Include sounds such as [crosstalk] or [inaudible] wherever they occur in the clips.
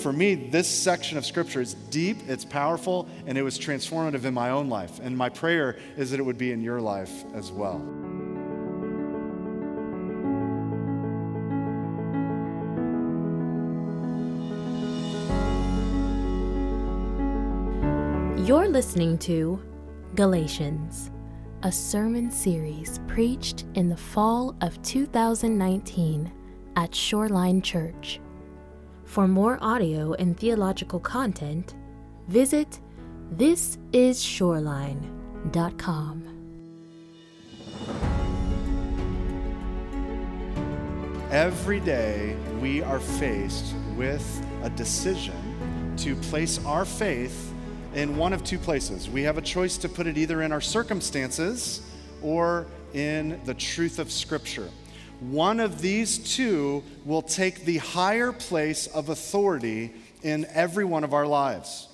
for me, this section of Scripture is deep, it's powerful, and it was transformative in my own life. And my prayer is that it would be in your life as well. You're listening to Galatians, a sermon series preached in the fall of 2019 at Shoreline Church. For more audio and theological content, visit thisisshoreline.com. Every day, we are faced with a decision to place our faith in one of two places. We have a choice to put it either in our circumstances or in the truth of Scripture. One of these two will take the higher place of authority in every one of our lives.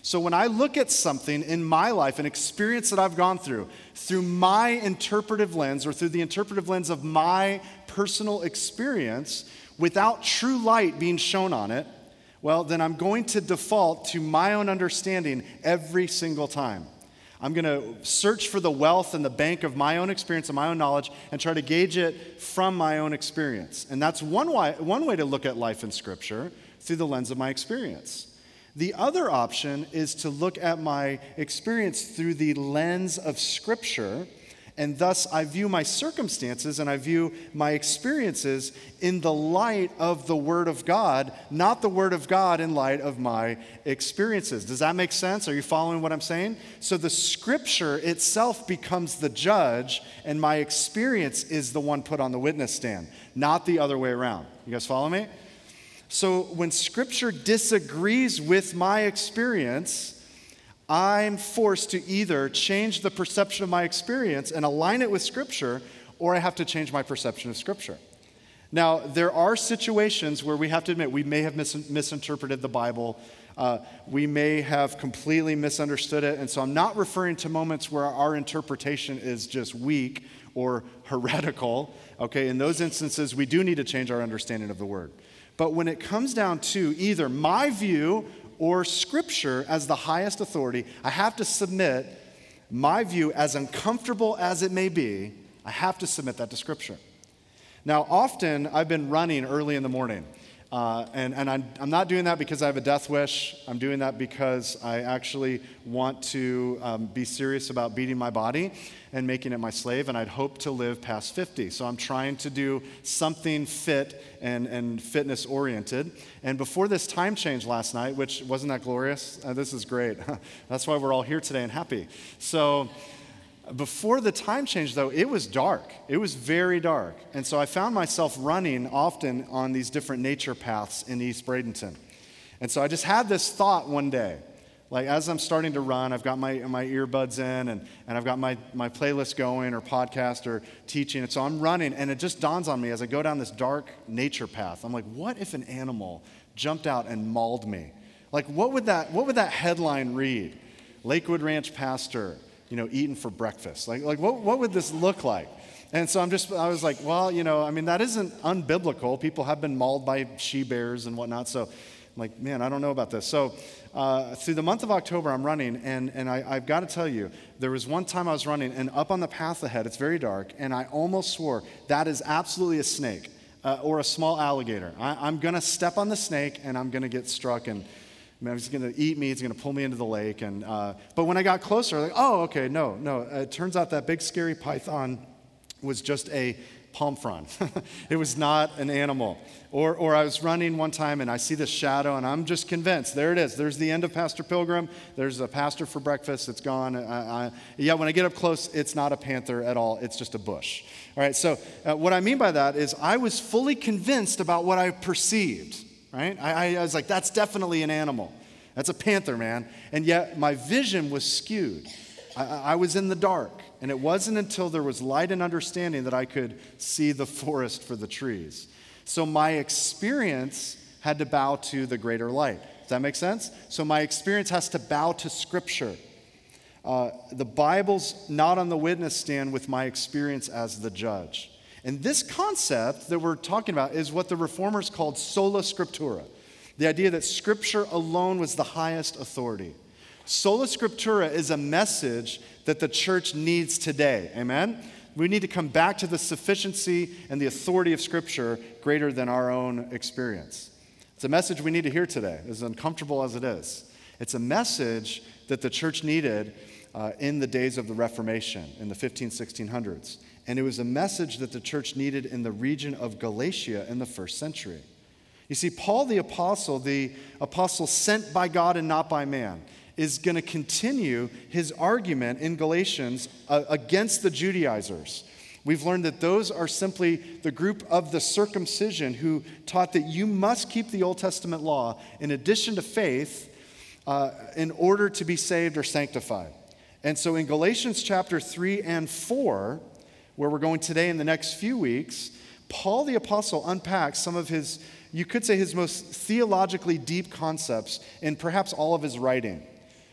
So when I look at something in my life, an experience that I've gone through, through my interpretive lens or through the interpretive lens of my personal experience, without true light being shown on it, well, then I'm going to default to my own understanding every single time. I'm going to search for the wealth and the bank of my own experience and my own knowledge and try to gauge it from my own experience. And that's one way, one way to look at life in Scripture through the lens of my experience. The other option is to look at my experience through the lens of Scripture and thus, I view my circumstances and I view my experiences in the light of the Word of God, not the Word of God in light of my experiences. Does that make sense? Are you following what I'm saying? So the Scripture itself becomes the judge, and my experience is the one put on the witness stand, not the other way around. You guys follow me? So when Scripture disagrees with my experience, I'm forced to either change the perception of my experience and align it with Scripture, or I have to change my perception of Scripture. Now, there are situations where we have to admit we may have mis- misinterpreted the Bible. Uh, we may have completely misunderstood it. And so I'm not referring to moments where our interpretation is just weak or [laughs] heretical. Okay, in those instances, we do need to change our understanding of the word. But when it comes down to either my view or Scripture as the highest authority, I have to submit my view, as uncomfortable as it may be, I have to submit that to Scripture. Now, often I've been running early in the morning. Uh, and and I'm, I'm not doing that because I have a death wish. I'm doing that because I actually want to um, be serious about beating my body and making it my slave, and I'd hope to live past 50. So I'm trying to do something fit and, and fitness oriented. And before this time change last night, which wasn't that glorious? Uh, this is great. [laughs] That's why we're all here today and happy. So, before the time change, though, it was dark. It was very dark. And so I found myself running often on these different nature paths in East Bradenton. And so I just had this thought one day. Like, as I'm starting to run, I've got my, my earbuds in and, and I've got my, my playlist going or podcast or teaching. And so I'm running, and it just dawns on me as I go down this dark nature path. I'm like, what if an animal jumped out and mauled me? Like, what would that, what would that headline read? Lakewood Ranch pastor you know, eaten for breakfast? Like, like what, what would this look like? And so I'm just, I was like, well, you know, I mean, that isn't unbiblical. People have been mauled by she bears and whatnot. So I'm like, man, I don't know about this. So uh, through the month of October, I'm running, and, and I, I've got to tell you, there was one time I was running, and up on the path ahead, it's very dark, and I almost swore that is absolutely a snake uh, or a small alligator. I, I'm going to step on the snake, and I'm going to get struck and man, he's going to eat me. He's going to pull me into the lake. And, uh, but when I got closer, like, oh, okay, no, no. It turns out that big scary python was just a palm frond. [laughs] it was not an animal. Or, or I was running one time and I see this shadow and I'm just convinced. There it is. There's the end of Pastor Pilgrim. There's a pastor for breakfast. It's gone. I, I, yeah, when I get up close, it's not a panther at all. It's just a bush. All right, so uh, what I mean by that is I was fully convinced about what I perceived right? I, I, was like, that's definitely an animal. That's a panther, man. And yet my vision was skewed. I, I was in the dark. And it wasn't until there was light and understanding that I could see the forest for the trees. So my experience had to bow to the greater light. Does that make sense? So my experience has to bow to Scripture. Uh, the Bible's not on the witness stand with my experience as the judge. And this concept that we're talking about is what the reformers called sola scriptura. The idea that Scripture alone was the highest authority. Sola Scriptura is a message that the church needs today. Amen? We need to come back to the sufficiency and the authority of Scripture greater than our own experience. It's a message we need to hear today, as uncomfortable as it is. It's a message that the church needed uh, in the days of the Reformation in the 15, 1600s. And it was a message that the church needed in the region of Galatia in the first century. You see, Paul the apostle, the apostle sent by God and not by man, is going to continue his argument in Galatians uh, against the Judaizers. We've learned that those are simply the group of the circumcision who taught that you must keep the Old Testament law in addition to faith uh, in order to be saved or sanctified. And so in Galatians chapter 3 and 4, where we're going today in the next few weeks, Paul the Apostle unpacks some of his, you could say, his most theologically deep concepts in perhaps all of his writing.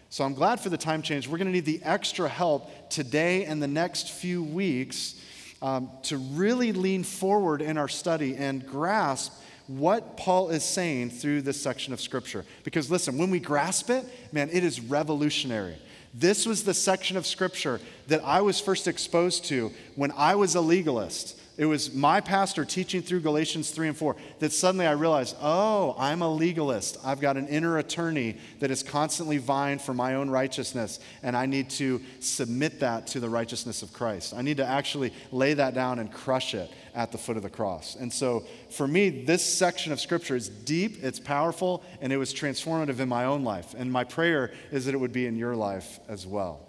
So I'm glad for the time change. We're going to need the extra help today and the next few weeks um, to really lean forward in our study and grasp what Paul is saying through this section of Scripture. Because listen, when we grasp it, man, it is revolutionary. This was the section of Scripture that I was first exposed to when I was a legalist. It was my pastor teaching through Galatians 3 and 4 that suddenly I realized, oh, I'm a legalist. I've got an inner attorney that is constantly vying for my own righteousness, and I need to submit that to the righteousness of Christ. I need to actually lay that down and crush it at the foot of the cross. And so for me, this section of Scripture is deep, it's powerful, and it was transformative in my own life. And my prayer is that it would be in your life as well.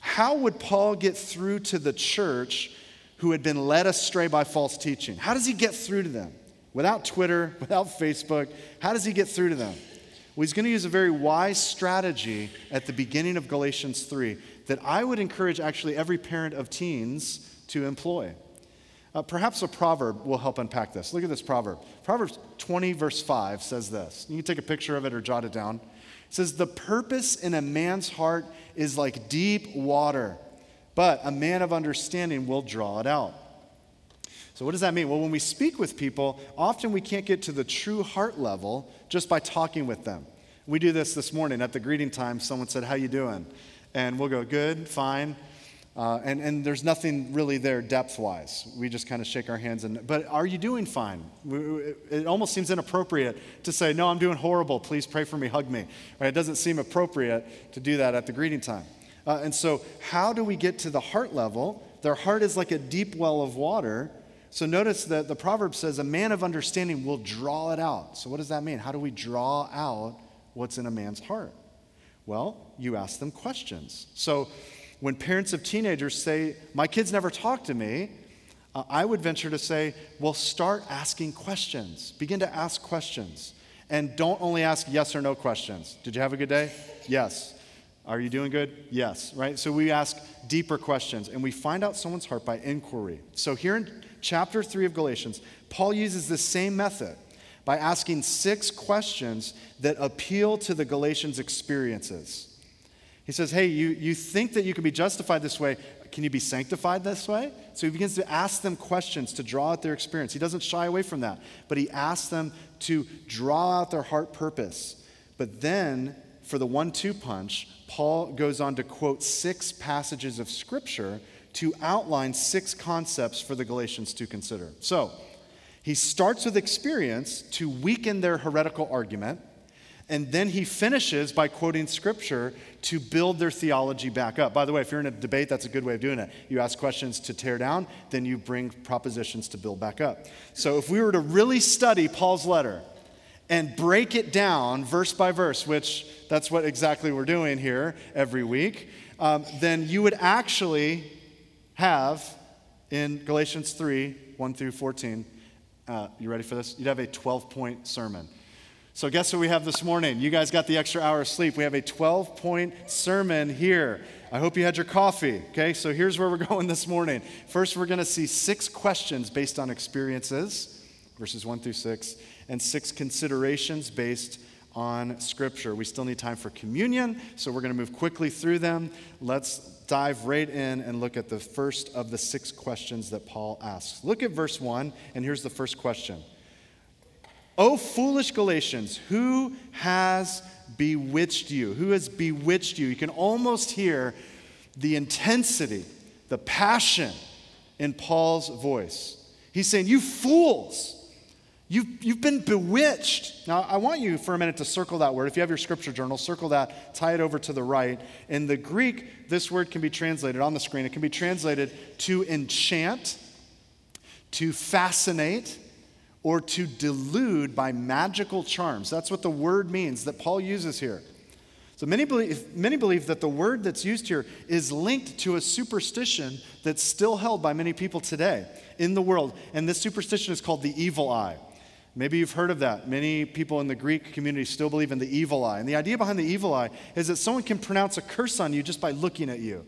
How would Paul get through to the church? Who had been led astray by false teaching. How does he get through to them? Without Twitter, [laughs] without Facebook, how does he get through to them? Well, he's going to use a very wise strategy at the beginning of Galatians 3 that I would encourage actually every parent of teens to employ. Uh, perhaps a proverb will help unpack this. Look at this proverb. Proverbs 20, verse 5 says this. You can take a picture of it or jot it down. It says, The purpose in a man's heart is like deep water but a man of understanding will draw it out. So, what does that mean? Well, when we speak with people, often we can't get to the true heart level just by talking with them. We do this this morning at the greeting time. Someone said, How you doing? And we'll go, Good, fine. Uh, and, and there's nothing really there depth wise. We just kind of shake our hands. And, but are you doing fine? It almost seems inappropriate to say, No, I'm doing horrible. Please pray for me, hug me. Right? It doesn't seem appropriate to do that at the greeting time. Uh, and so, how do we get to the heart level? Their heart is like a deep well of water. So, notice that the proverb says, A man of understanding will draw it out. So, what does that mean? How do we draw out what's in a man's heart? Well, you ask them questions. So, when parents of teenagers say, My kids never talk to me, uh, I would venture to say, Well, start asking questions. Begin to ask questions. And don't only ask yes or no questions. Did you have a good day? Yes. Are you doing good? Yes, right? So we ask deeper questions and we find out someone's heart by inquiry. So here in chapter 3 of Galatians, Paul uses the same method by asking six questions that appeal to the Galatians' experiences. He says, Hey, you, you think that you can be justified this way. Can you be sanctified this way? So he begins to ask them questions to draw out their experience. He doesn't shy away from that, but he asks them to draw out their heart purpose. But then for the one two punch, Paul goes on to quote six passages of Scripture to outline six concepts for the Galatians to consider. So, he starts with experience to weaken their heretical argument, and then he finishes by quoting Scripture to build their theology back up. By the way, if you're in a debate, that's a good way of doing it. You ask questions to tear down, then you bring propositions to build back up. So, if we were to really study Paul's letter, and break it down verse by verse, which that's what exactly we're doing here every week, um, then you would actually have in Galatians 3 1 through 14. Uh, you ready for this? You'd have a 12 point sermon. So, guess what we have this morning? You guys got the extra hour of sleep. We have a 12 point sermon here. I hope you had your coffee. Okay, so here's where we're [laughs] going this morning. First, we're going to see six questions based on experiences, verses 1 through 6 and six considerations based on Scripture. We still need time for communion, so we're going to move quickly through them. Let's dive right in and look at the first of the six questions that Paul asks. Look at verse 1, and here's the first question O foolish Galatians, who has bewitched you? Who has bewitched you? You can almost hear the intensity, the passion in Paul's voice. He's saying, You fools, you've, you've been bewitched. Now, I want you for a minute to circle that word. If you have your scripture journal, circle that, tie it over to the right. In the Greek, this word can be translated on the screen. It can be translated to enchant, to fascinate, or to delude by magical charms. That's what the word means that Paul uses here. So many believe, many believe that the word that's used here is linked to a superstition that's still held by many people today in the world. And this superstition is called the evil eye. Maybe you've heard of that. Many people in the Greek community still believe in the evil eye. And the idea behind the evil eye is that someone can pronounce a curse on you just by looking at you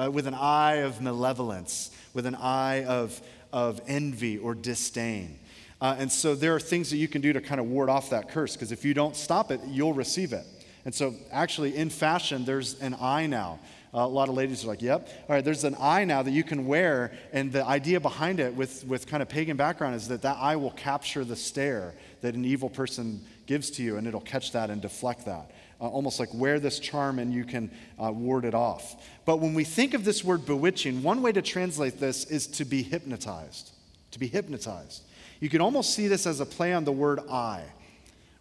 uh, with an eye of malevolence, with an eye of, of envy or disdain. Uh, and so there are things that you can do to kind of ward off that curse because if you don't stop it, you'll receive it. And so, actually, in fashion, there's an eye now. A lot of ladies are like, yep. All right, there's an eye now that you can wear. And the idea behind it, with, with kind of pagan background, is that that eye will capture the stare that an evil person gives to you, and it'll catch that and deflect that. Uh, almost like wear this charm and you can uh, ward it off. But when we think of this word bewitching, one way to translate this is to be hypnotized. To be hypnotized. You can almost see this as a play on the word eye,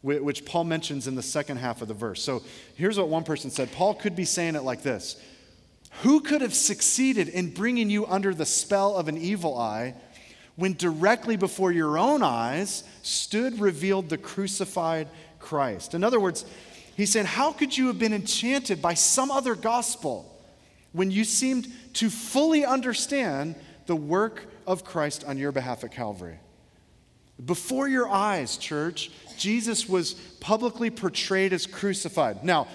which Paul mentions in the second half of the verse. So here's what one person said Paul could be saying it like this Who could have succeeded in bringing you under the spell of an evil eye when directly before your own eyes stood revealed the crucified Christ? In other words, he said, How could you have been enchanted by some other gospel when you seemed to fully understand the work of Christ on your behalf at Calvary? Before your eyes, church, Jesus was publicly portrayed as crucified. Now,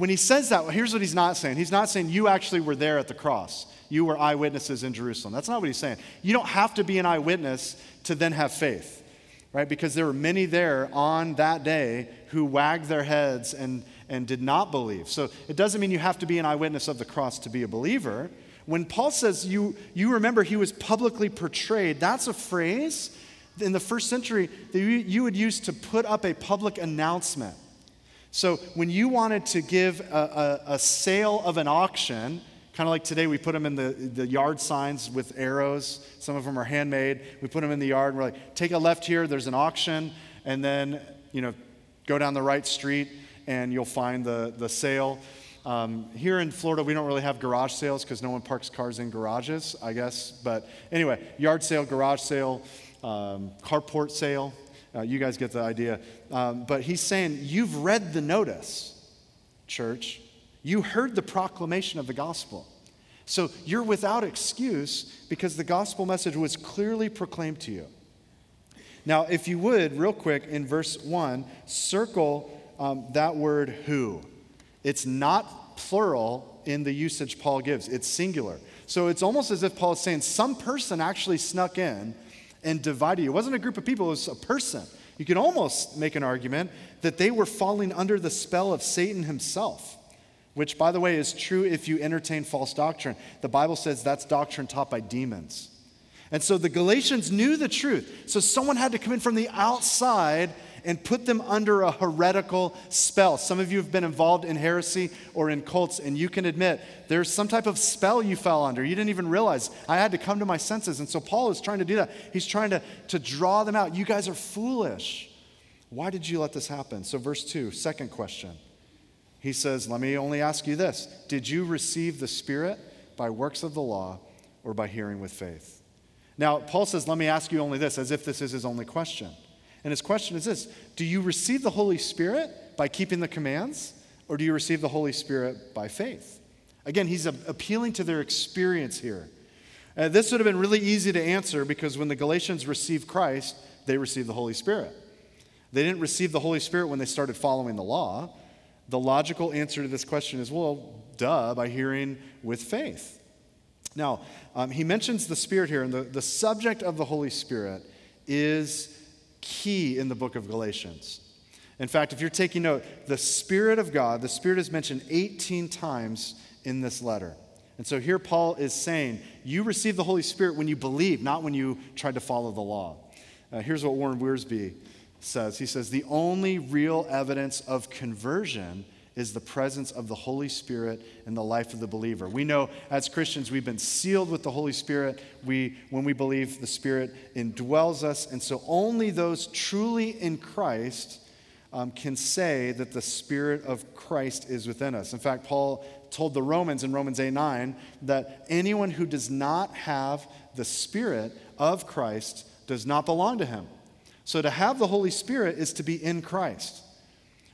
when he says that, here's what he's not saying. He's not saying you actually were there at the cross. You were eyewitnesses in Jerusalem. That's not what he's saying. You don't have to be an eyewitness to then have faith, right? Because there were many there on that day who wagged their heads and, and did not believe. So it doesn't mean you have to be an eyewitness of the cross to be a believer. When Paul says you, you remember he was publicly portrayed, that's a phrase in the first century that you would use to put up a public announcement. So when you wanted to give a, a, a sale of an auction, kind of like today, we put them in the, the yard signs with arrows. Some of them are handmade. We put them in the yard and we're like, take a left here, there's an auction, and then, you know, go down the right street and you'll find the, the sale. Um, here in Florida, we don't really have garage sales because no one parks cars in garages, I guess. But anyway, yard sale, garage sale um, carport sale. Uh, you guys get the idea. Um, but he's saying, You've read the notice, church. You heard the proclamation of the gospel. So you're without excuse because the gospel message was clearly proclaimed to you. Now, if you would, real quick, in verse 1, circle um, that word who. It's not plural in the usage Paul gives, it's singular. So it's almost as if Paul is saying some person actually snuck in and divided you. It wasn't a group of people, it was a person. You can almost make an argument that they were falling under the spell of Satan himself, which, by the way, is true if you entertain false doctrine. The Bible says that's doctrine taught by demons. And so the Galatians knew the truth. So someone had to come in from the outside and put them under a heretical spell. Some of you have been involved in heresy or in cults, and you can admit there's some type of spell you fell under. You didn't even realize. I had to come to my senses. And so Paul is trying to do that. He's trying to, to draw them out. You guys are foolish. Why did you let this happen? So, verse 2, second question. He says, Let me only ask you this Did you receive the Spirit by works of the law or by hearing with faith? Now, Paul says, Let me ask you only this, as if this is his only question. And his question is this Do you receive the Holy Spirit by keeping the commands, or do you receive the Holy Spirit by faith? Again, he's appealing to their experience here. Uh, this would have been really easy to answer because when the Galatians received Christ, they received the Holy Spirit. They didn't receive the Holy Spirit when they started following the law. The logical answer to this question is well, duh, by hearing with faith. Now, um, he mentions the Spirit here, and the, the subject of the Holy Spirit is key in the book of Galatians. In fact, if you're taking note, the Spirit of God, the Spirit is mentioned 18 times in this letter. And so here Paul is saying, you receive the Holy Spirit when you believe, not when you tried to follow the law. Uh, here's what Warren Wiersbe says. He says, the only real evidence of conversion is the presence of the Holy Spirit in the life of the believer. We know as Christians we've been sealed with the Holy Spirit. We when we believe the Spirit indwells us and so only those truly in Christ um, can say that the Spirit of Christ is within us. In fact, Paul told the Romans in Romans 8 9 that anyone who does not have the Spirit of Christ does not belong to him. So to have the Holy Spirit is to be in Christ.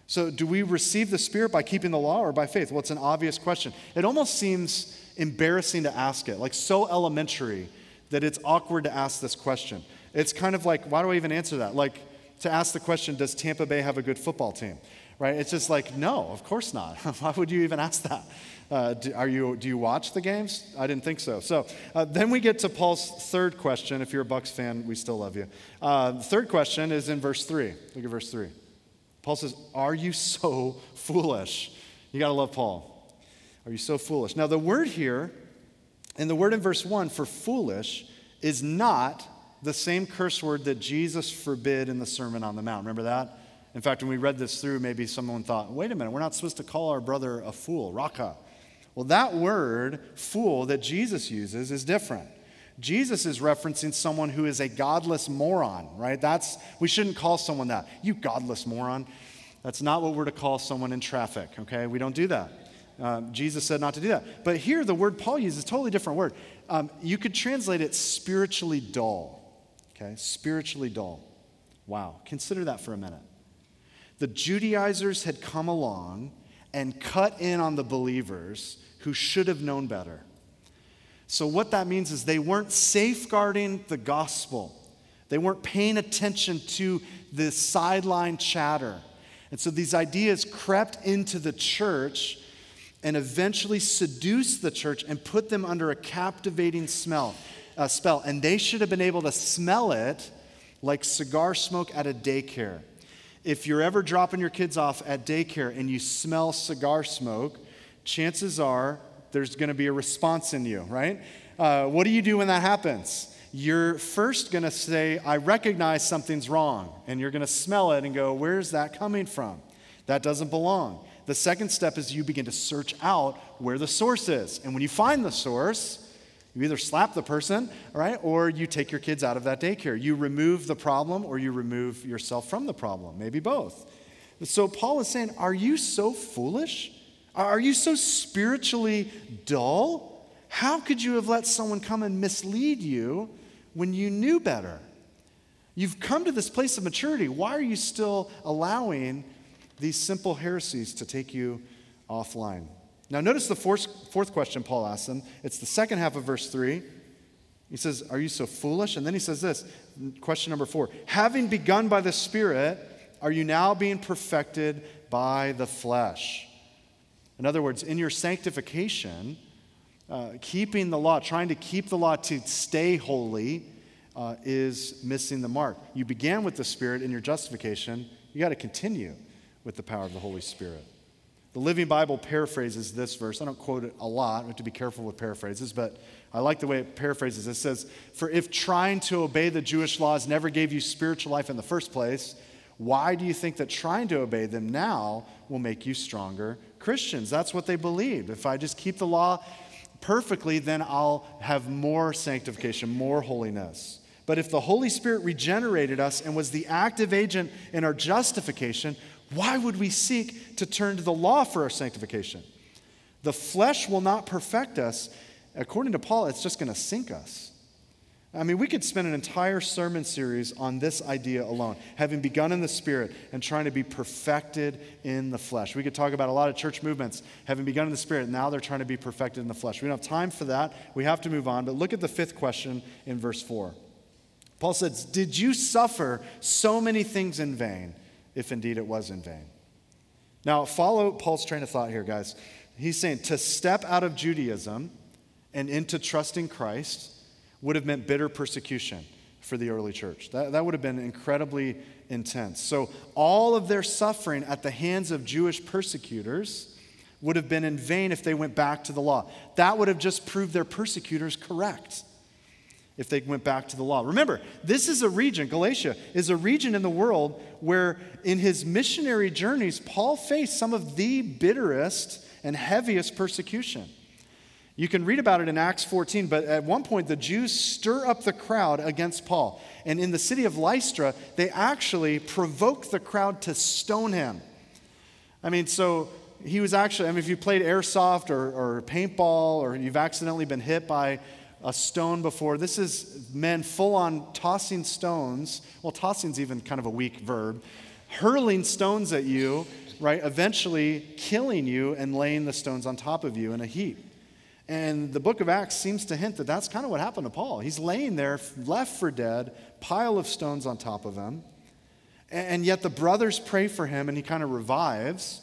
So, do we receive the Spirit by keeping the law or by faith? Well, it's an obvious question. It almost seems embarrassing to ask it, like so elementary that it's awkward to ask this question. It's kind of like, why do I even answer that? Like to ask the question, does Tampa Bay have a good football team? Right? It's just like, no, of course not. [laughs] why would you even ask that? Uh, do, are you, do you watch the games? I didn't think so. So uh, then we get to Paul's third question. If you're a Bucs fan, we still love you. Uh, the third question is in verse 3. Look at verse 3. Paul says, Are you so [laughs] foolish? You got to love Paul. Are you so foolish? Now, the word here, and the word in verse 1 for foolish, is not the same curse word that Jesus forbid in the Sermon on the Mount. Remember that? In fact, when we read this through, maybe someone thought, wait a minute, we're not supposed to call our brother a fool, raka. Well, that word, fool, that Jesus uses is different. Jesus is referencing someone who is a godless moron, right? That's we shouldn't call someone that. You godless moron. That's not what we're to call someone in traffic, okay? We don't do that. Um, Jesus said not to do that. But here, the word Paul uses is a totally different word. Um, you could translate it spiritually dull, okay? Spiritually dull. Wow. Consider that for a minute. The Judaizers had come along and cut in on the believers who should have known better. So, what that means is they weren't safeguarding the gospel, they weren't paying attention to the sideline chatter. And so these ideas crept into the church and eventually seduced the church and put them under a captivating smell, uh, spell. And they should have been able to smell it like cigar smoke at a daycare. If you're ever dropping your kids off at daycare and you smell cigar smoke, chances are there's going to be a response in you, right? Uh, what do you do when that happens? You're first going to say, I recognize something's wrong. And you're going to smell it and go, Where's that coming from? That doesn't belong. The second step is you begin to search out where the source is. And when you find the source, you either slap the person, right, or you take your kids out of that daycare. You remove the problem or you remove yourself from the problem, maybe both. So Paul is saying, Are you so foolish? Are you so spiritually dull? How could you have let someone come and mislead you when you knew better? You've come to this place of maturity. Why are you still allowing these simple heresies to take you offline? Now, notice the fourth, fourth question Paul asks them. It's the second half of verse 3. He says, Are you so foolish? And then he says this question number four Having begun by the Spirit, are you now being perfected by the flesh? In other words, in your sanctification, uh, keeping the law, trying to keep the law to stay holy, uh, is missing the mark. You began with the Spirit in your justification, you got to continue with the power of the Holy Spirit. The Living Bible paraphrases this verse. I don't quote it a lot, I have to be careful with paraphrases, but I like the way it paraphrases. It says, For if trying to obey the Jewish laws never gave you spiritual life in the first place, why do you think that trying to obey them now will make you stronger Christians. That's what they believe. If I just keep the law perfectly, then I'll have more sanctification, more holiness. But if the Holy Spirit regenerated us and was the active agent in our justification, why would we seek to turn to the law for our sanctification? The flesh will not perfect us. According to Paul, it's just going to sink us. I mean, we could spend an entire sermon series on this idea alone, having begun in the spirit and trying to be perfected in the flesh. We could talk about a lot of church movements having begun in the spirit, now they're trying to be perfected in the flesh. We don't have time for that. We have to move on. But look at the fifth question in verse 4. Paul says, Did you suffer so many things in vain, if indeed it was in vain? Now, follow Paul's train of thought here, guys. He's saying to step out of Judaism and into trusting Christ would have meant bitter persecution for the early church. That, that would have been incredibly intense. So, all of their suffering at the hands of Jewish persecutors would have been in vain if they went back to the law. That would have just proved their persecutors correct. if they went back to the law. Remember, this is a region, Galatia is a region in the world where in his missionary journeys, Paul faced some of the bitterest and heaviest persecution. You can read about it in Acts 14, but at one point the Jews stir up the crowd against Paul. And in the city of Lystra, they actually provoke the crowd to stone him. I mean, so he was actually, I mean, if you played airsoft or, or paintball or you've accidentally been hit by a stone before. This is men full on tossing stones. Well, tossing's even kind of a weak verb. Hurling stones at you, right? Eventually killing you and laying the stones on top of you in a heap. And the book of Acts seems to hint that that's kind of what happened to Paul. He's laying there, left for dead, pile of stones on top of him. And yet the brothers pray for him and he kind of revives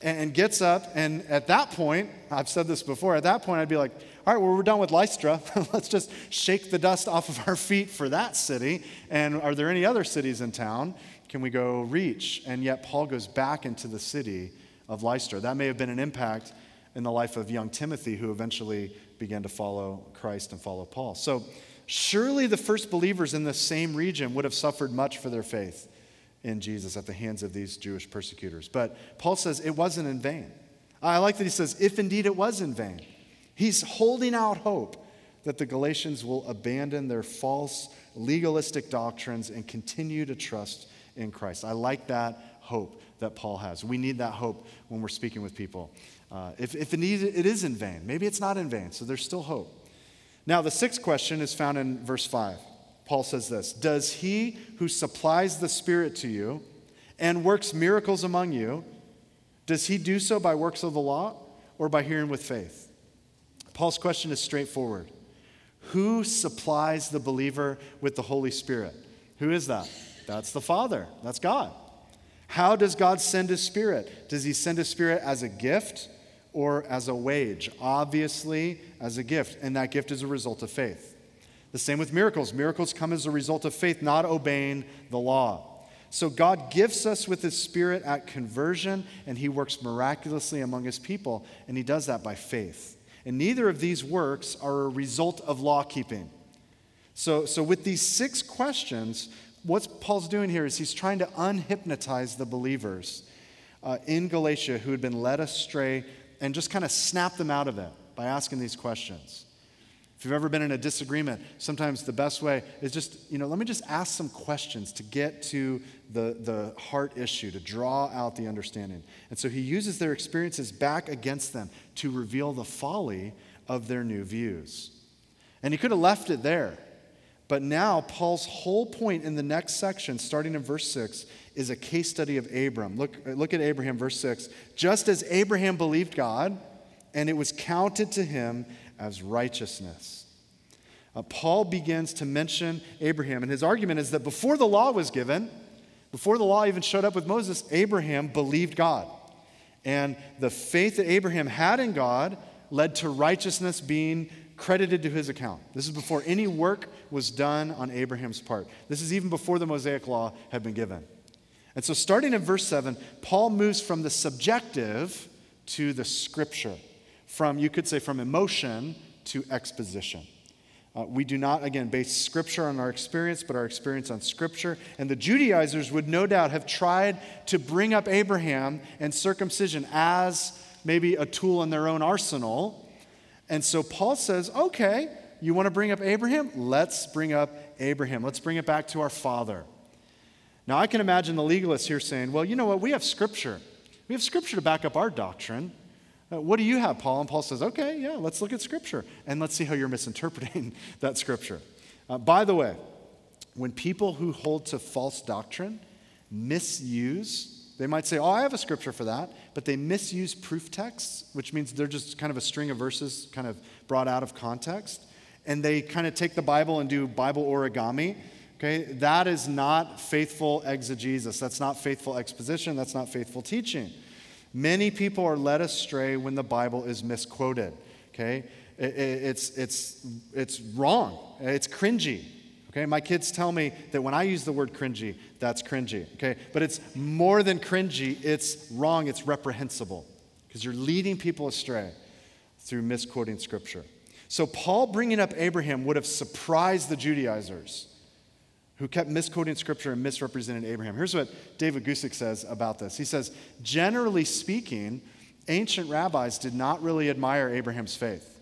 and gets up. And at that point, I've said this before, at that point, I'd be like, all right, well, we're done with Lystra. [laughs] Let's just shake the dust off of our feet for that city. And are there any other cities in town? Can we go reach? And yet, Paul goes back into the city of Lystra. That may have been an impact in the life of young Timothy, who eventually began to follow Christ and follow Paul. So, surely the first believers in the same region would have suffered much for their faith in Jesus at the hands of these Jewish persecutors. But Paul says it wasn't in vain. I like that he says, if indeed it was in vain. He's holding out hope that the Galatians will abandon their false legalistic doctrines and continue to trust in Christ. I like that hope that Paul has. We need that hope when we're speaking with people. Uh, if, if indeed it is in vain, maybe it's not in vain, so there's still hope. Now, the sixth question is found in verse 5. Paul says this Does he who supplies the Spirit to you and works miracles among you, does he do so by works of the law or by hearing with faith? Paul's question is straightforward Who supplies the believer with the Holy Spirit? Who is that? That's the Father, that's God. How does God send His Spirit? Does He send His Spirit as a gift or as a wage? Obviously, as a gift, and that gift is a result of faith. The same with miracles. Miracles come as a result of faith, not obeying the law. So God gifts us with His Spirit at conversion, and He works miraculously among His people, and He does that by faith. And neither of these works are a result of law keeping. So, so, with these six questions, what Paul's doing here is he's trying to unhypnotize the believers uh, in Galatia who had been led astray and just kind of snap them out of it by asking these questions. If you've ever been in a disagreement, sometimes the best way is just, you know, let me just ask some questions to get to the, the heart issue, to draw out the understanding. And so he uses their experiences back against them to reveal the folly of their new views. And he could have left it there. But now, Paul's whole point in the next section, starting in verse 6, is a case study of Abram. Look, look at Abraham, verse 6. Just as Abraham believed God, and it was counted to him as righteousness. Uh, Paul begins to mention Abraham, and his argument is that before the law was given, before the law even showed up with Moses, Abraham believed God. And the faith that Abraham had in God led to righteousness being credited to his account. This is before any work was done on Abraham's part. This is even before the Mosaic law had been given. And so, starting in verse 7, Paul moves from the subjective to the scripture from, you could say, from emotion to exposition. Uh, we do not, again, base scripture on our experience, but our experience on scripture. And the Judaizers would no doubt have tried to bring up Abraham and circumcision as maybe a tool in their own arsenal. And so Paul says, okay, you want to bring up Abraham? Let's bring up Abraham. Let's bring it back to our father. Now, I can imagine the legalists here saying, well, you know what? We have scripture. We have scripture to back up our doctrine. Uh, what do you have, Paul? And Paul says, okay, yeah, let's look at Scripture and let's see how you're misinterpreting [laughs] that Scripture. Uh, by the way, when people who hold to false doctrine misuse, they might say, oh, I have a Scripture for that, but they misuse proof texts, which means they're just kind of a string of verses kind of brought out of context. And they kind of take the Bible and do Bible origami. Okay, that is not faithful exegesis. That's not faithful exposition. That's not faithful teaching. Many people are led astray when the Bible is misquoted. Okay? It's, it's, it's wrong. It's cringy. Okay? My kids tell me that when I use the word cringy, that's cringy. Okay? But it's more than cringy, it's wrong, it's reprehensible. Because you're leading people astray through misquoting scripture. So, Paul bringing up Abraham would have surprised the Judaizers who kept misquoting scripture and misrepresenting Abraham. Here's what David Guzik says about this. He says, generally speaking, ancient rabbis did not really admire Abraham's faith.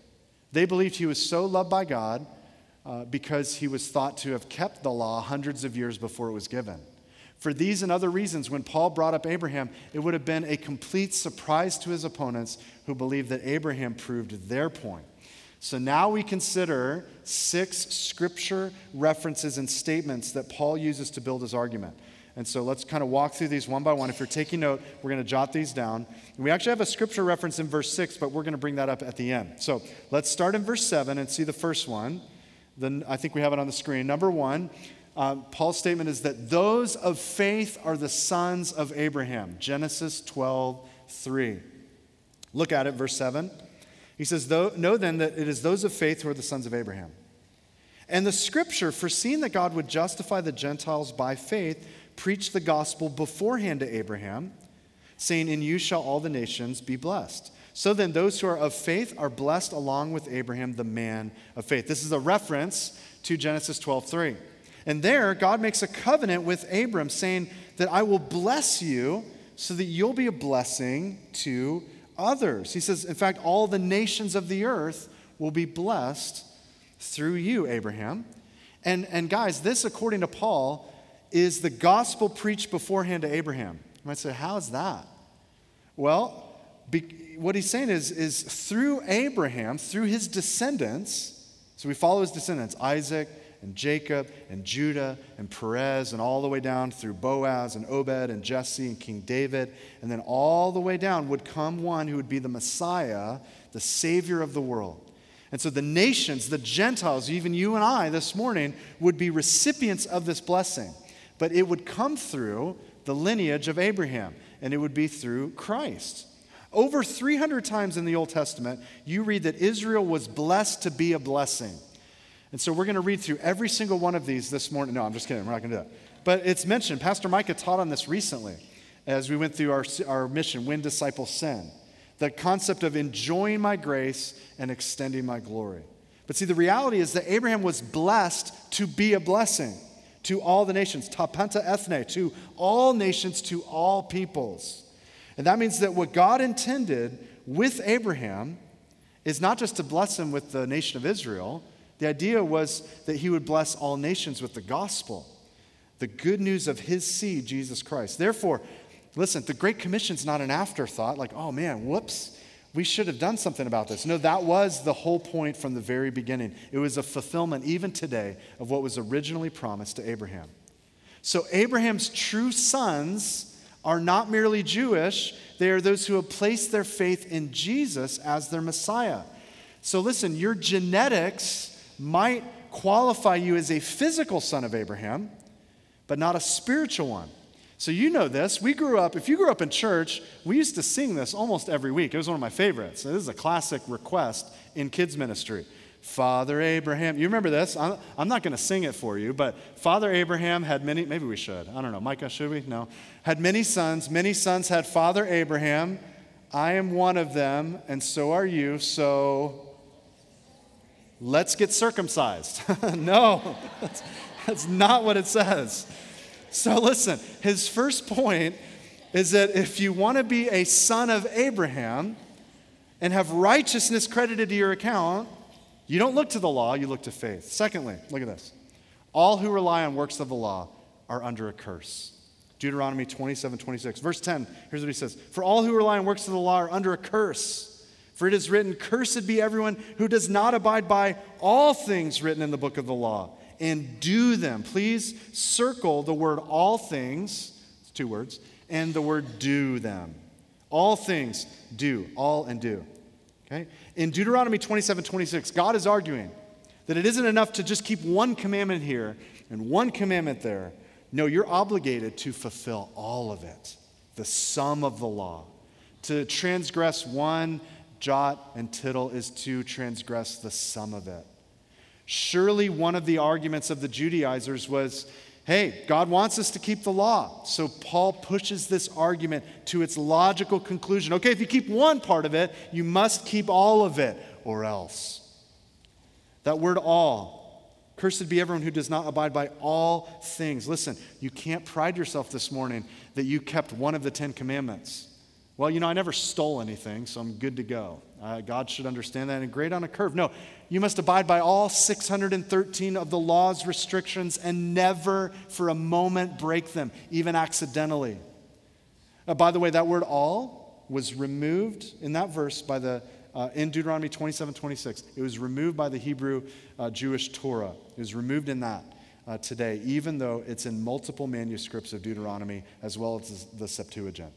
They believed he was so loved by God uh, because he was thought to have kept the law hundreds of years before it was given. For these and other reasons, when Paul brought up Abraham, it would have been a complete surprise to his opponents who believed that Abraham proved their point. So now we consider six scripture references and statements that Paul uses to build his argument. And so let's kind of walk through these one by one. If you're taking note, we're going to jot these down. We actually have a scripture reference in verse 6, but we're going to bring that up at the end. So let's start in verse 7 and see the first one. Then I think we have it on the screen. Number one, uh, Paul's statement is that those of faith are the sons of Abraham. Genesis 12, 3. Look at it, verse 7. He says, Know then that it is those of faith who are the sons of Abraham. And the scripture, foreseeing that God would justify the Gentiles by faith, preached the gospel beforehand to Abraham, saying, In you shall all the nations be blessed. So then, those who are of faith are blessed along with Abraham, the man of faith. This is a reference to Genesis 12 3. And there, God makes a covenant with Abram, saying that I will bless you so that you'll be a blessing to others. He says, in fact, all the nations of the earth will be blessed through you, Abraham. And, and guys, this, according to Paul, is the gospel preached beforehand to Abraham. You might say, how is that? Well, be, what he's saying is, is through Abraham, through his descendants, so we follow his descendants, Isaac, and Jacob and Judah and Perez and all the way down through Boaz and Obed and Jesse and King David. And then all the way down would come one who would be the Messiah, the Savior of the world. And so the nations, the Gentiles, even you and I this morning, would be recipients of this blessing. But it would come through the lineage of Abraham, and it would be through Christ. Over 300 times in the Old Testament, you read that Israel was blessed to be a blessing. And so we're going to read through every single one of these this morning. No, I'm just kidding. We're not going to do that. But it's mentioned. Pastor Micah taught on this recently as we went through our, our mission, When Disciples Sin. The concept of enjoying my grace and extending my glory. But see, the reality is that Abraham was blessed to be a blessing to all the nations, ta panta ethne, to all nations, to all peoples. And that means that what God intended with Abraham is not just to bless him with the nation of Israel, the idea was that he would bless all nations with the gospel, the good news of his seed, Jesus Christ. Therefore, listen, the Great Commission is not an afterthought, like, oh man, whoops, we should have done something about this. No, that was the whole point from the very beginning. It was a fulfillment, even today, of what was originally promised to Abraham. So, Abraham's true sons are not merely Jewish, they are those who have placed their faith in Jesus as their Messiah. So, listen, your genetics might qualify you as a physical son of Abraham, but not a spiritual one. So you know this. We grew up, if you grew up in church, we used to sing this almost every week. It was one of my favorites. This is a classic request in kids' ministry. Father Abraham, you remember this? I'm not going to sing it for you, but Father Abraham had many, maybe we should. I don't know. Micah, should we? No. Had many sons. Many sons had Father Abraham. I am one of them, and so are you. So let's get circumcised. [laughs] no, that's, that's not what it says. So listen, his first point is that if you want to be a son of Abraham and have righteousness credited to your account, you don't look to the law, you look to faith. Secondly, look at this. All who rely on works of the law are under a curse. Deuteronomy 27, 26. Verse 10, here's what he says For all who rely on works of the law are under a curse. For it is written, Cursed be everyone who does not abide by all things written in the book of the law and do them. Please circle the word all things, two words, and the word do them. All things do, all and do. Okay? In Deuteronomy 27 26, God is arguing that it isn't enough to just keep one commandment here and one commandment there. No, you're obligated to fulfill all of it, the sum of the law. To transgress one jot and tittle is to transgress the sum of it. Surely one of the arguments of the Judaizers was hey, God wants us to keep the law. So Paul pushes this argument to its logical conclusion. Okay, if you keep one part of it, you must keep all of it, or else. That word all. Cursed be everyone who does not abide by all things. Listen, you can't pride yourself this morning that you kept one of the Ten Commandments. Well, you know, I never stole anything, so I'm good to go. Uh, God should understand that and grade on a curve. No, you must abide by all 613 of the law's restrictions and never for a moment break them, even accidentally. Uh, by the way, that word all was removed in that verse by the uh, in Deuteronomy 27 26. It was removed by the Hebrew uh, Jewish Torah. It was removed in that uh, today, even though it's in multiple manuscripts of Deuteronomy as well as the Septuagint.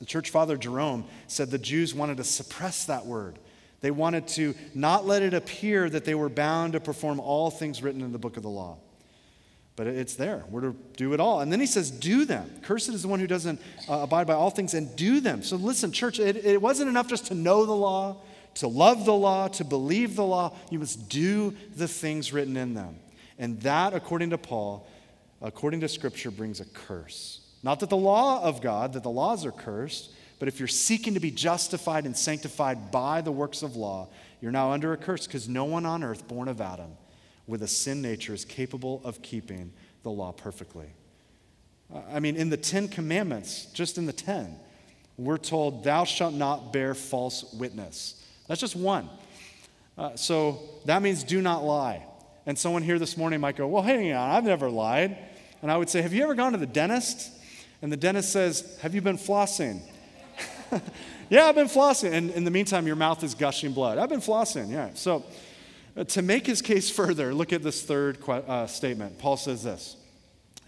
The church father Jerome said the Jews wanted to suppress that word. They wanted to not let it appear that they were bound to perform all things written in the book of the law. But it's there. We're to do it all. And then he says, do them. Cursed is the one who doesn't uh, abide by all things and do them. So listen, church, it, it wasn't enough just to know the law, to love the law, to believe the law. You must do the things written in them. And that, according to Paul, according to Scripture, brings a curse. Not that the law of God, that the laws are cursed, but if you're seeking to be justified and sanctified by the works of law, you're now under a curse because no one on earth born of Adam with a sin nature is capable of keeping the law perfectly. I mean, in the Ten Commandments, just in the ten, we're told, Thou shalt not bear false witness. That's just one. Uh, so that means do not lie. And someone here this morning might go, Well, hang on, I've never lied. And I would say, Have you ever gone to the dentist? And the dentist says, Have you been flossing? [laughs] yeah, I've been flossing. And in the meantime, your mouth is gushing blood. I've been flossing, yeah. So uh, to make his case [laughs] further, look at this third uh, statement. Paul says this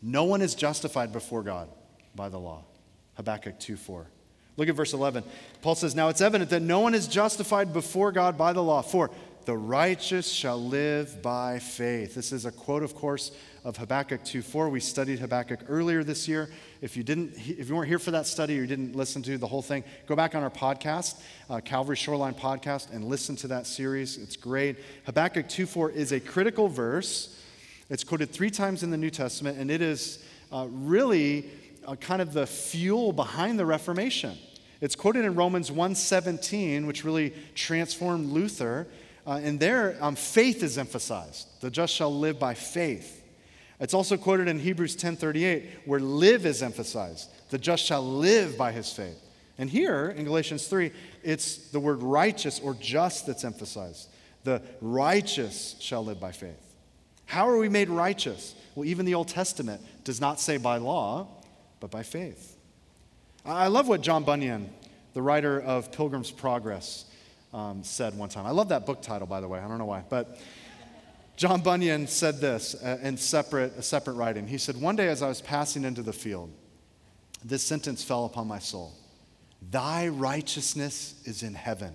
No one is justified before God by the law. Habakkuk 2 4. Look at verse 11. Paul says, Now it's evident that no one is justified before God by the law, for the righteous shall live by faith. This is a quote, of course, of Habakkuk 2:4. We studied Habakkuk earlier this year. If you didn't, if you weren't here for that study or you didn't listen to the whole thing, go back on our podcast, uh, Calvary Shoreline podcast, and listen to that series. It's great. Habakkuk 2:4 is a critical verse. It's quoted three times in the New Testament, and it is uh, really uh, kind of the fuel behind the Reformation. It's quoted in Romans 1:17, which really transformed Luther. Uh, and there, um, faith is emphasized. The just shall live by faith. It's also quoted in Hebrews 10:38, where live is emphasized. The just shall live by his faith. And here in Galatians 3, it's the word righteous or just that's emphasized. The righteous shall live by faith. How are we made righteous? Well, even the Old Testament does not say by law, but by faith. I love what John Bunyan, the writer of Pilgrim's Progress, um, said one time. I love that book title, by the way. I don't know why. But John Bunyan said this uh, in separate, a separate writing. He said, One day as I was passing into the field, this sentence fell upon my soul Thy righteousness is in heaven.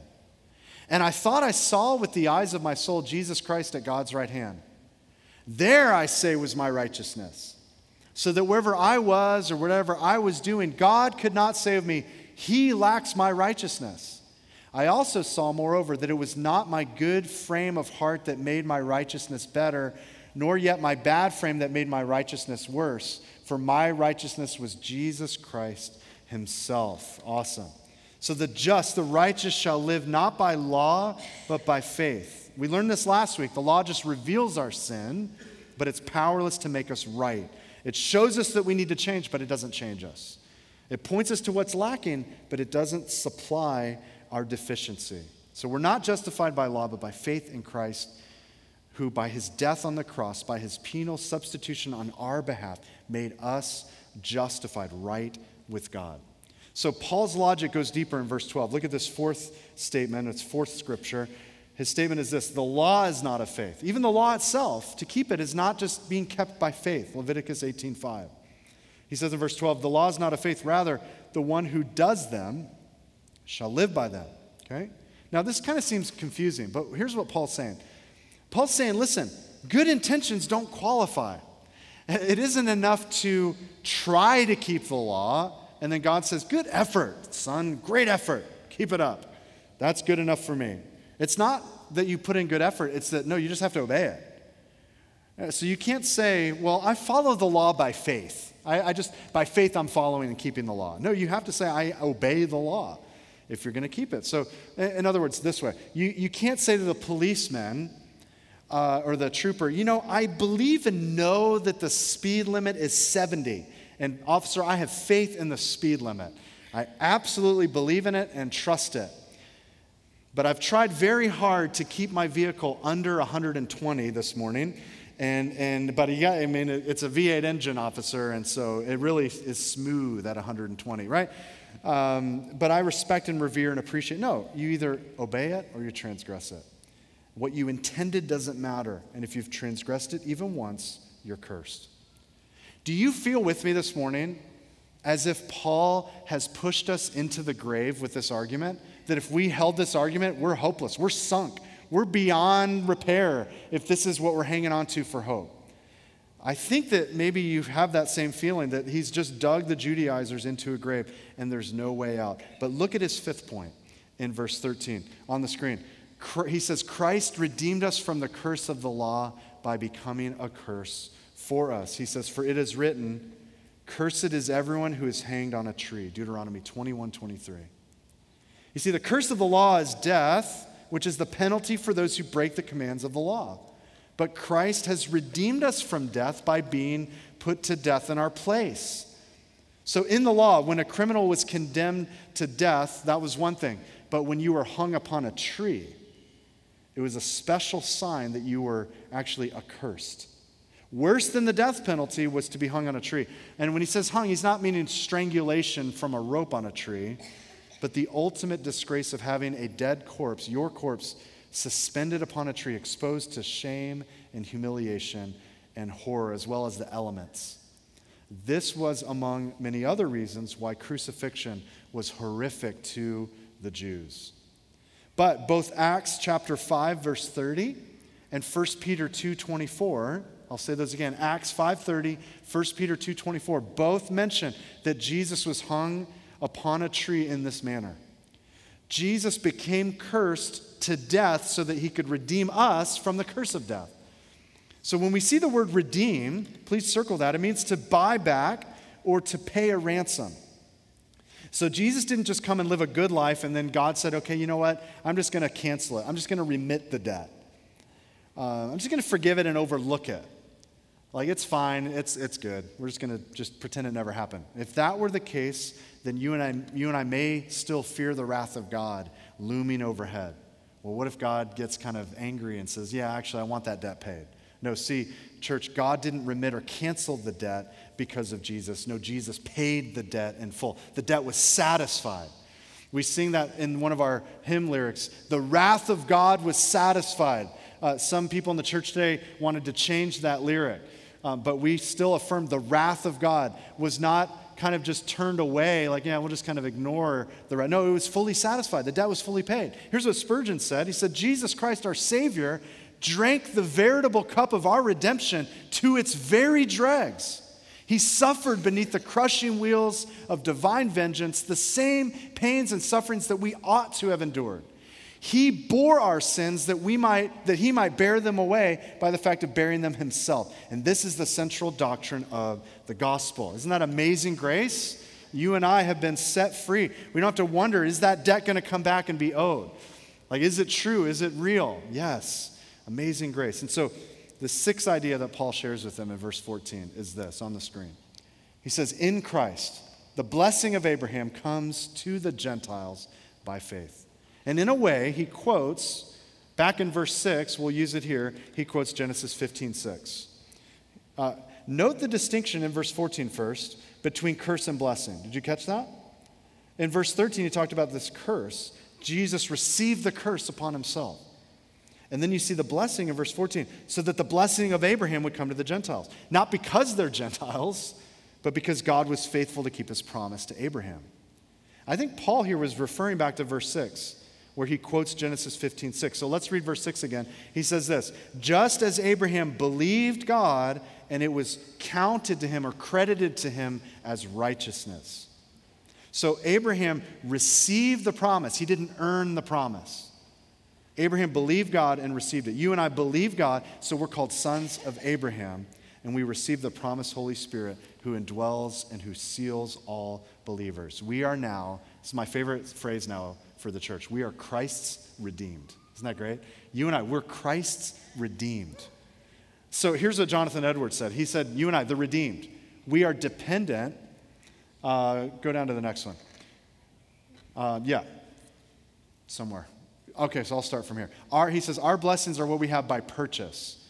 And I thought I saw with the eyes of my soul Jesus Christ at God's right hand. There, I say, was my righteousness. So that wherever I was or whatever I was doing, God could not save me, He lacks my righteousness. I also saw, moreover, that it was not my good frame of heart that made my righteousness better, nor yet my bad frame that made my righteousness worse, for my righteousness was Jesus Christ himself. Awesome. So the just, the righteous shall live not by law, but by faith. We learned this last week. The law just reveals our sin, but it's powerless to make us right. It shows us that we need to change, but it doesn't change us. It points us to what's lacking, but it doesn't supply our deficiency. So we're not justified by law, but by faith in Christ, who by his death on the cross, by his penal substitution on our behalf, made us justified right with God. So Paul's logic goes deeper in verse 12. Look at this fourth statement, it's fourth scripture. His statement is this the law is not of faith. Even the law itself, to keep it, is not just being kept by faith. Leviticus 18:5. He says in verse 12, the law is not of faith, rather, the one who does them shall live by them. Okay? Now, this kind of seems confusing, but here's what Paul's saying Paul's saying, listen, good intentions don't qualify. It isn't enough to try to keep the law, and then God says, Good effort, son, great effort, keep it up. That's good enough for me. It's not that you put in good effort, it's that, no, you just have to obey it. Uh, so you can't say, Well, I follow the law by faith. I, I just, by faith, I'm following and keeping the law. No, you have to say, I obey the law if you're going to keep it. So, in other words, this way you, you can't say to the policeman, uh, or the trooper, you know, I believe and know that the speed limit is 70. And, officer, I have faith in the speed limit. I absolutely believe in it and trust it. But I've tried very hard to keep my vehicle under 120 this morning. And, and but yeah, I mean, it's a V8 engine officer, and so it really is smooth at 120, right? Um, but I respect and revere and appreciate. No, you either obey it or you transgress it. What you intended doesn't matter. And if you've transgressed it even once, you're cursed. Do you feel with me this morning as if Paul has pushed us into the grave with this argument? That if we held this argument, we're hopeless, we're sunk, we're beyond repair if this is what we're hanging on to for hope. I think that maybe you have that same feeling that he's just dug the Judaizers into a grave and there's no way out. But look at his fifth point in verse 13 on the screen. He says, Christ redeemed us from the curse of the law by becoming a curse for us. He says, For it is written, Cursed is everyone who is hanged on a tree. Deuteronomy 21 23. You see, the curse of the law is death, which is the penalty for those who break the commands of the law. But Christ has redeemed us from death by being put to death in our place. So, in the law, when a criminal was condemned to death, that was one thing. But when you were hung upon a tree, it was a special sign that you were actually accursed. Worse than the death penalty was to be hung on a tree. And when he says hung, he's not meaning strangulation from a rope on a tree, but the ultimate disgrace of having a dead corpse, your corpse, suspended upon a tree, exposed to shame and humiliation and horror, as well as the elements. This was among many other reasons why crucifixion was horrific to the Jews. But both Acts chapter 5 verse 30 and 1 Peter 2:24, I'll say those again. Acts 5:30, 1 Peter 2:24 both mention that Jesus was hung upon a tree in this manner. Jesus became cursed to death so that he could redeem us from the curse of death. So when we see the word redeem, please circle that. It means to buy back or to pay a ransom. So Jesus didn't just come and live a good life and then God said, okay, you know what? I'm just going to cancel it. I'm just going to remit the debt. Uh, I'm just going to forgive it and overlook it. Like, it's fine. It's, it's good. We're just going to just pretend it never happened. If that were the case, then you and, I, you and I may still fear the wrath of God looming overhead. Well, what if God gets kind of angry and says, yeah, actually, I want that debt paid? No, see, church, God didn't remit or cancel the debt because of Jesus. No, Jesus paid the debt in full. The debt was satisfied. We sing that in one of our hymn lyrics. The wrath of God was satisfied. Uh, some people in the church today wanted to change that lyric, um, but we still affirm the wrath of God was not kind of just turned away, like, yeah, we'll just kind of ignore the wrath. No, it was fully satisfied. The debt was fully paid. Here's what Spurgeon said He said, Jesus Christ, our Savior, drank the veritable cup of our redemption to its very dregs. He suffered beneath the crushing wheels of divine vengeance the same pains and sufferings that we ought to have endured. He bore our sins that we might that he might bear them away by the fact of bearing them himself. And this is the central doctrine of the gospel. Isn't that amazing grace? You and I have been set free. We don't have to wonder is that debt going to come back and be owed? Like is it true? Is it real? Yes. Amazing grace. And so, the sixth idea that Paul shares with them in verse 14 is this on the screen. He says, In Christ, the blessing of Abraham comes to the Gentiles by faith. And in a way, he quotes, back in verse 6, we'll use it here, he quotes Genesis 15 6. Uh, note the distinction in verse 14 first between curse and blessing. Did you catch that? In verse 13, he talked about this curse. Jesus received the curse upon himself. And then you see the blessing in verse 14, so that the blessing of Abraham would come to the Gentiles. Not because they're [laughs] Gentiles, but because God was faithful to keep his promise to Abraham. I think Paul here was referring back to verse 6, where he quotes Genesis 15 6. So let's read verse 6 again. He says this Just as Abraham believed God, and it was counted to him or credited to him as righteousness. So Abraham received the promise, he didn't earn the promise. Abraham believed God and received it. You and I believe God, so we're called sons of Abraham, and we receive the promised Holy Spirit who indwells and who seals all believers. We are now, this is my favorite phrase now for the church, we are Christ's redeemed. Isn't that great? You and I, we're Christ's redeemed. So here's what Jonathan Edwards said. He said, You and I, the redeemed, we are dependent. Uh, go down to the next one. Uh, yeah, somewhere. Okay, so I'll start from here. Our, he says, Our blessings are what we have by purchase.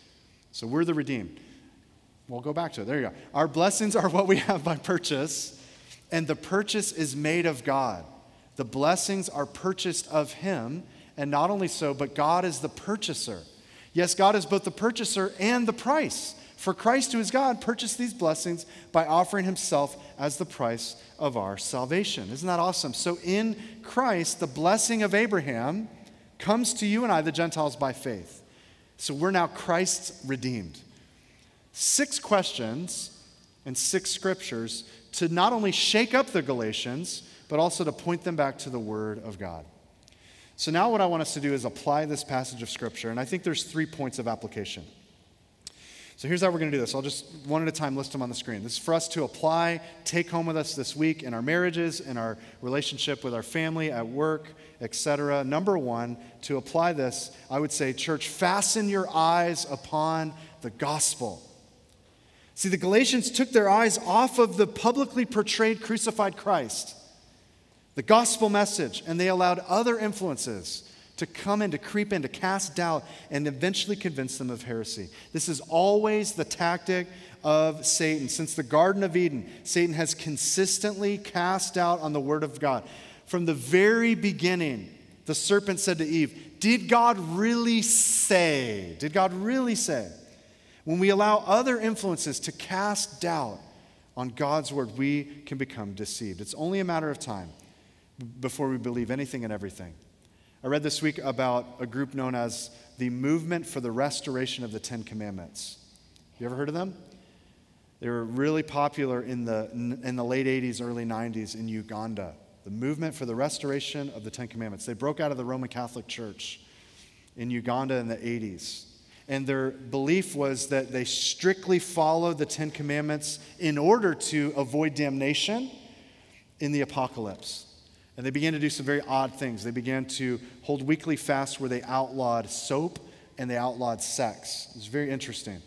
So we're the redeemed. We'll go back to it. There you go. Our blessings are what we have by purchase, and the purchase is made of God. The blessings are purchased of Him, and not only so, but God is the purchaser. Yes, God is both the purchaser and the price. For Christ, who is God, purchased these blessings by offering Himself as the price of our salvation. Isn't that awesome? So in Christ, the blessing of Abraham comes to you and I, the Gentiles, by faith. So we're now Christ's redeemed. Six questions and six scriptures to not only shake up the Galatians, but also to point them back to the Word of God. So now what I want us to do is apply this passage of Scripture, and I think there's three points of application. So here's how we're going to do this. I'll just one at a time list them on the screen. This is for us to apply, take home with us this week in our marriages, in our relationship with our family, at work, etc. Number one, to apply this, I would say, church, fasten your eyes upon the gospel. See, the Galatians took their eyes off of the publicly portrayed crucified Christ, the gospel message, and they allowed other influences to come in, to creep in, to cast doubt, and eventually convince them of heresy. This is always the tactic of Satan. Since the Garden of Eden, Satan has consistently cast doubt on the Word of God. From the very beginning, the serpent said to Eve, Did God really say? Did God really say? When we allow other influences to cast doubt on God's Word, we can become deceived. It's only a matter of time before we believe anything and everything. I read this week about a group known as the Movement for the Restoration of the Ten Commandments. You ever heard of them? They were really popular in the, in the late 80s, early 90s in Uganda. The Movement for the Restoration of the Ten Commandments. They broke out of the Roman Catholic Church in Uganda in the 80s. And their belief was that they strictly followed the Ten Commandments in order to avoid damnation in the apocalypse. And they began to do some very odd things. They began to hold weekly fasts where they outlawed soap and they outlawed sex. It was very interesting.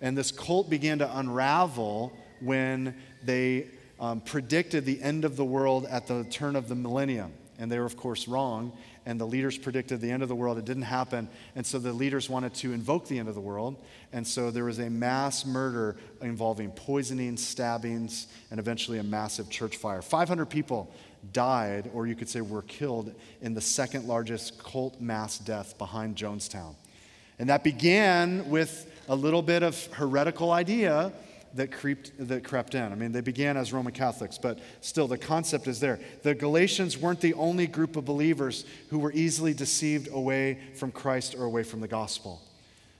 And this cult began to unravel when they um, predicted the end of the world at the turn of the millennium. And they were, of course, wrong. And the leaders predicted the end of the world. It didn't happen. And so the leaders wanted to invoke the end of the world. And so there was a mass murder involving poisoning, stabbings, and eventually a massive church fire. 500 people died, or you could say were killed, in the second largest cult mass death behind Jonestown. And that began with a little bit of heretical idea that, creeped, that crept in. I mean, they began as Roman Catholics, but still the concept is there. The Galatians weren't the only group of believers who were easily deceived away from Christ or away from the gospel.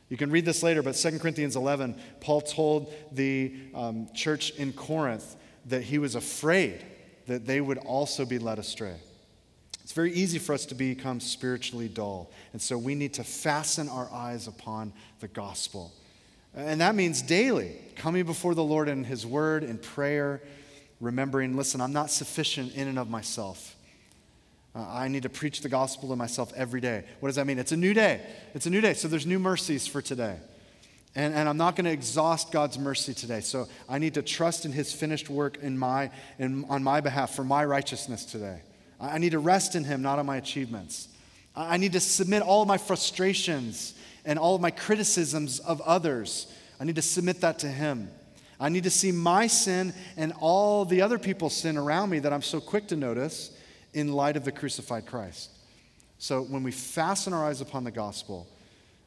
You can read this later, but 2 Corinthians 11, Paul told the um, church in Corinth that he was afraid that they would also be led astray. It's very easy for us to become spiritually dull. And so we need to fasten our eyes upon the gospel. And that means daily coming before the Lord in His word, in prayer, remembering, listen, I'm not sufficient in and of myself. Uh, I need to preach the gospel to myself every day. What does that mean? It's a new day. It's a new day. So there's new mercies for today. And, and I'm not going to exhaust God's mercy today. So I need to trust in his finished work in my, in, on my behalf for my righteousness today. I need to rest in him, not on my achievements. I need to submit all my frustrations and all of my criticisms of others. I need to submit that to him. I need to see my sin and all the other people's sin around me that I'm so quick to notice in light of the crucified Christ. So when we fasten our eyes upon the gospel,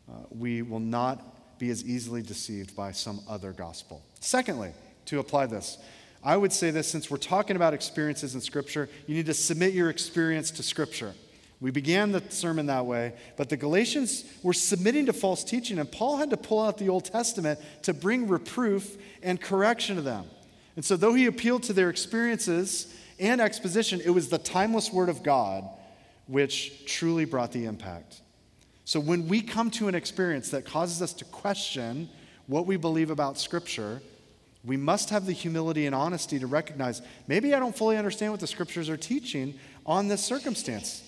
uh, we will not be as easily deceived by some other gospel. Secondly, to apply this, I would say this since we're talking about experiences in Scripture, you need to submit your experience to Scripture. We began the sermon that way, but the Galatians were submitting to false teaching, and Paul had to pull out the Old Testament to bring reproof and correction to them. And so, though he appealed to their experiences and exposition, it was the timeless Word of God which truly brought the impact. So when we come to an experience that causes us to question what we believe about Scripture, we must have the humility and honesty to recognize maybe I don't fully understand what the Scriptures are teaching on this circumstance.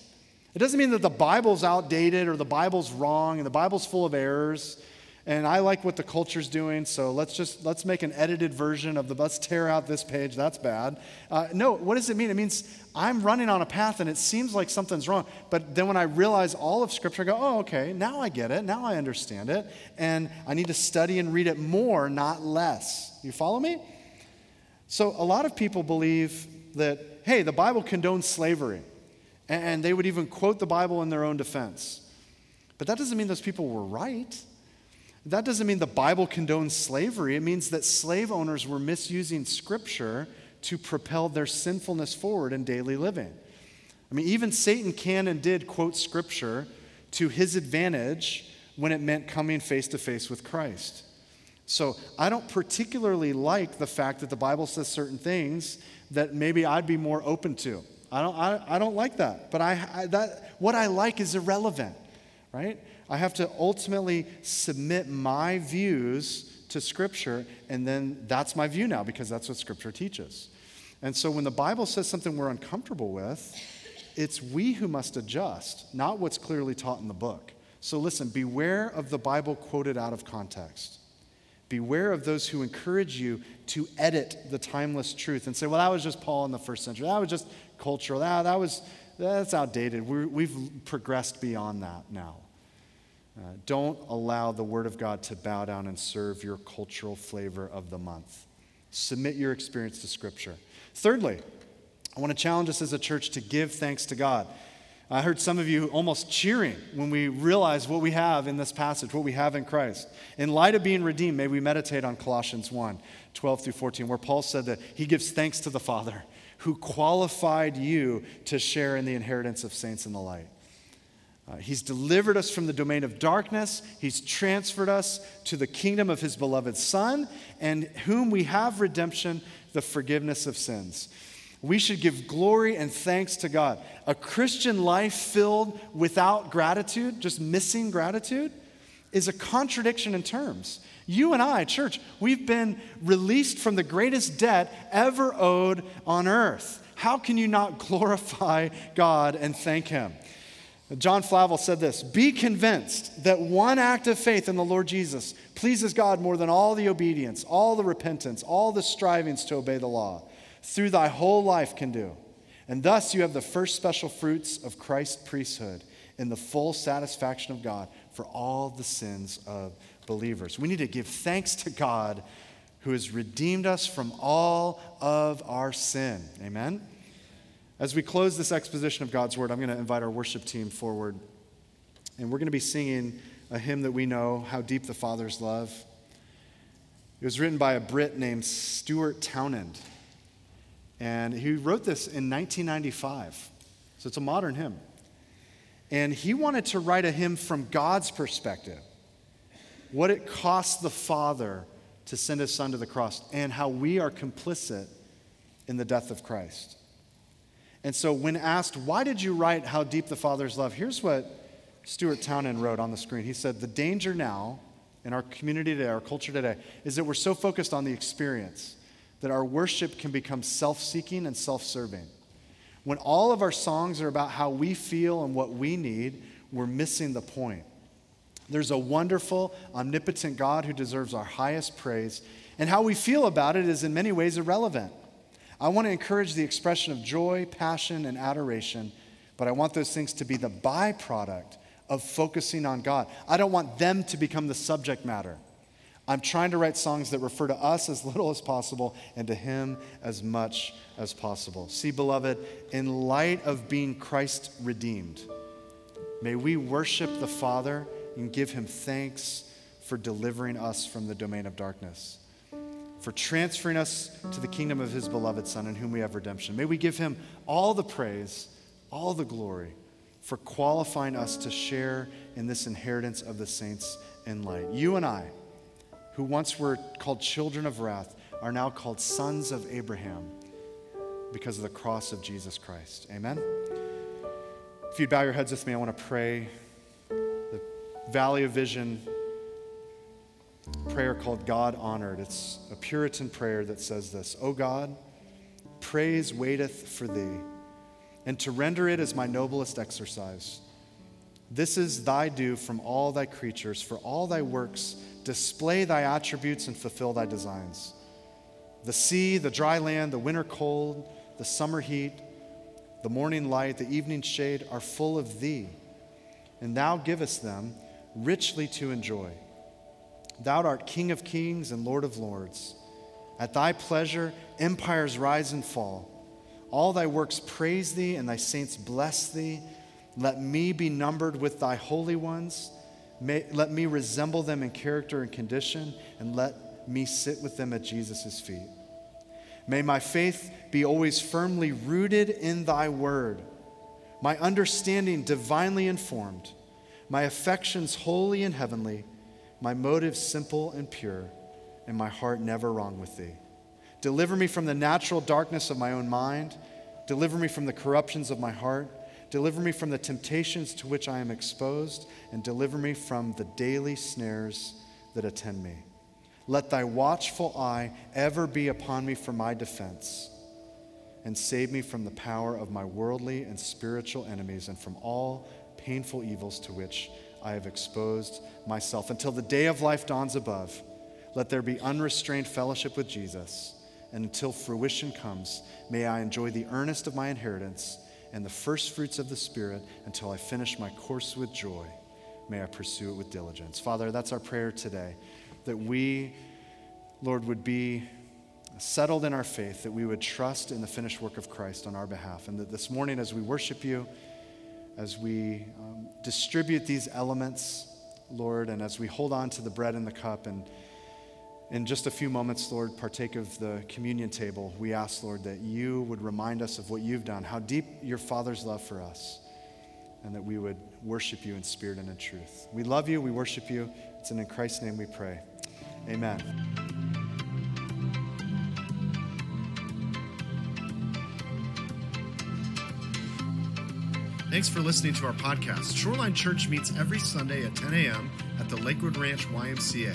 It doesn't mean that the Bible's outdated or the Bible's wrong and the Bible's full of errors. And I like what the culture's doing, so let's just let's make an edited version of the let's tear out this page. That's bad. Uh, no, what does it mean? It means I'm running on a path and it seems like something's wrong. But then when I realize all of Scripture, I go, oh, okay, now I get it. Now I understand it. And I need to study and read it more, not less. You follow me? So a lot of people believe that, hey, the Bible condones slavery. And they would even quote the Bible in their own defense. But that doesn't mean those people were right. That doesn't mean the Bible condones slavery. It means that slave owners were misusing Scripture to propel their sinfulness forward in daily living. I mean, even Satan can and did quote Scripture to his advantage when it meant coming face to face with Christ. So I don't particularly like the fact that the Bible says certain things that maybe I'd be more open to. I don't, I, I don't like that. But I, I, that, what I like is irrelevant, right? I have to ultimately submit my views to Scripture, and then that's my view now because that's what Scripture teaches. And so when the Bible says something we're uncomfortable with, it's we who must adjust, not what's clearly taught in the book. So listen, beware of the Bible quoted out of context. Beware of those who encourage you to edit the timeless truth and say, well, that was just Paul in the first century. That was just cultural. That, that was, that's outdated. we have progressed beyond that now. Uh, don't allow the Word of God to bow down and serve your cultural flavor of the month. Submit your experience to Scripture. Thirdly, I want to challenge us as a church to give thanks to God. I heard some of you almost cheering when we realize what we have in this passage, what we have in Christ. In light of being redeemed, may we meditate on Colossians 1 12 through 14, where Paul said that he gives thanks to the Father who qualified you to share in the inheritance of saints in the light. Uh, he's delivered us from the domain of darkness. He's transferred us to the kingdom of his beloved Son, and whom we have redemption, the forgiveness of sins. We should give glory and thanks to God. A Christian life filled without gratitude, just missing gratitude, is a contradiction in terms. You and I, church, we've been released from the greatest debt ever owed on earth. How can you not glorify God and thank Him? John Flavel said this Be convinced that one act of faith in the Lord Jesus pleases God more than all the obedience, all the repentance, all the strivings to obey the law through thy whole life can do. And thus you have the first special fruits of Christ's priesthood in the full satisfaction of God for all the sins of believers. We need to give thanks to God who has redeemed us from all of our sin. Amen. As we close this exposition of God's word, I'm going to invite our worship team forward. And we're going to be singing a hymn that we know, How Deep the Father's Love. It was written by a Brit named Stuart Townend. And he wrote this in 1995. So it's a modern hymn. And he wanted to write a hymn from God's perspective what it cost the Father to send his Son to the cross, and how we are complicit in the death of Christ. And so, when asked, why did you write How Deep the Father's Love? Here's what Stuart Townend wrote on the screen. He said, The danger now in our community today, our culture today, is that we're so focused on the experience that our worship can become self seeking and self serving. When all of our songs are about how we feel and what we need, we're missing the point. There's a wonderful, omnipotent God who deserves our highest praise, and how we feel about it is in many ways irrelevant. I want to encourage the expression of joy, passion, and adoration, but I want those things to be the byproduct of focusing on God. I don't want them to become the subject matter. I'm trying to write songs that refer to us as [laughs] little as possible and to Him as much as possible. See, beloved, in light of being Christ redeemed, may we worship the Father and give Him thanks for delivering us from the domain of darkness for transferring us to the kingdom of his beloved Son, in whom we have redemption. May we give him all the praise, all the glory for qualifying us to share in this inheritance of the saints in light. You and I, who once were called children of wrath, are now called sons of Abraham because of the cross of Jesus Christ. Amen? If you'd bow your heads with me, I want to pray. Valley of Vision prayer called God Honored. It's a Puritan prayer that says this O God, praise waiteth for thee, and to render it as my noblest exercise. This is thy due from all thy creatures, for all thy works display thy attributes and fulfill thy designs. The sea, the dry land, the winter cold, the summer heat, the morning light, the evening shade are full of thee, and thou givest them richly to enjoy. Thou art King of kings and Lord of lords. At thy pleasure, empires rise and fall. All thy works praise thee, and thy saints bless thee. Let me be numbered with thy holy ones. May, let me resemble them in character and condition, and let me sit with them at Jesus' feet. May my faith be always firmly rooted in thy word, my understanding divinely informed, my affections holy and heavenly, my motives simple and pure, and my heart never wrong with thee. Deliver me from the natural darkness of my own mind. Deliver me from the corruptions of my heart. Deliver me from the temptations to which I am exposed. And deliver me from the daily snares that attend me. Let thy watchful eye ever be upon me for my defense. And save me from the power of my worldly and spiritual enemies and from all painful evils to which I have exposed myself. Until the day of life dawns above, let there be unrestrained fellowship with Jesus and until fruition comes, may I enjoy the earnest of my inheritance and the first fruits of the Spirit until I finish my course with joy. May I pursue it with diligence. Father, that's our prayer today that we, Lord, would be settled in our faith, that we would trust in the finished work of Christ on our behalf, and that this morning, as we worship you, as we um, distribute these elements, Lord, and as we hold on to the bread and the cup and in just a few moments, Lord, partake of the communion table. We ask, Lord, that you would remind us of what you've done, how deep your Father's love for us, and that we would worship you in spirit and in truth. We love you. We worship you. It's in Christ's name we pray. Amen. Thanks for listening to our podcast. Shoreline Church meets every Sunday at 10 a.m. at the Lakewood Ranch YMCA.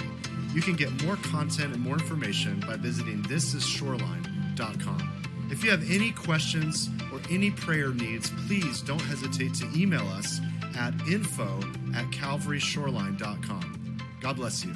You can get more content and more information by visiting thisisshoreline.com. If you have any questions or any prayer needs, please don't hesitate to email us at info at calvaryshoreline.com. God bless you.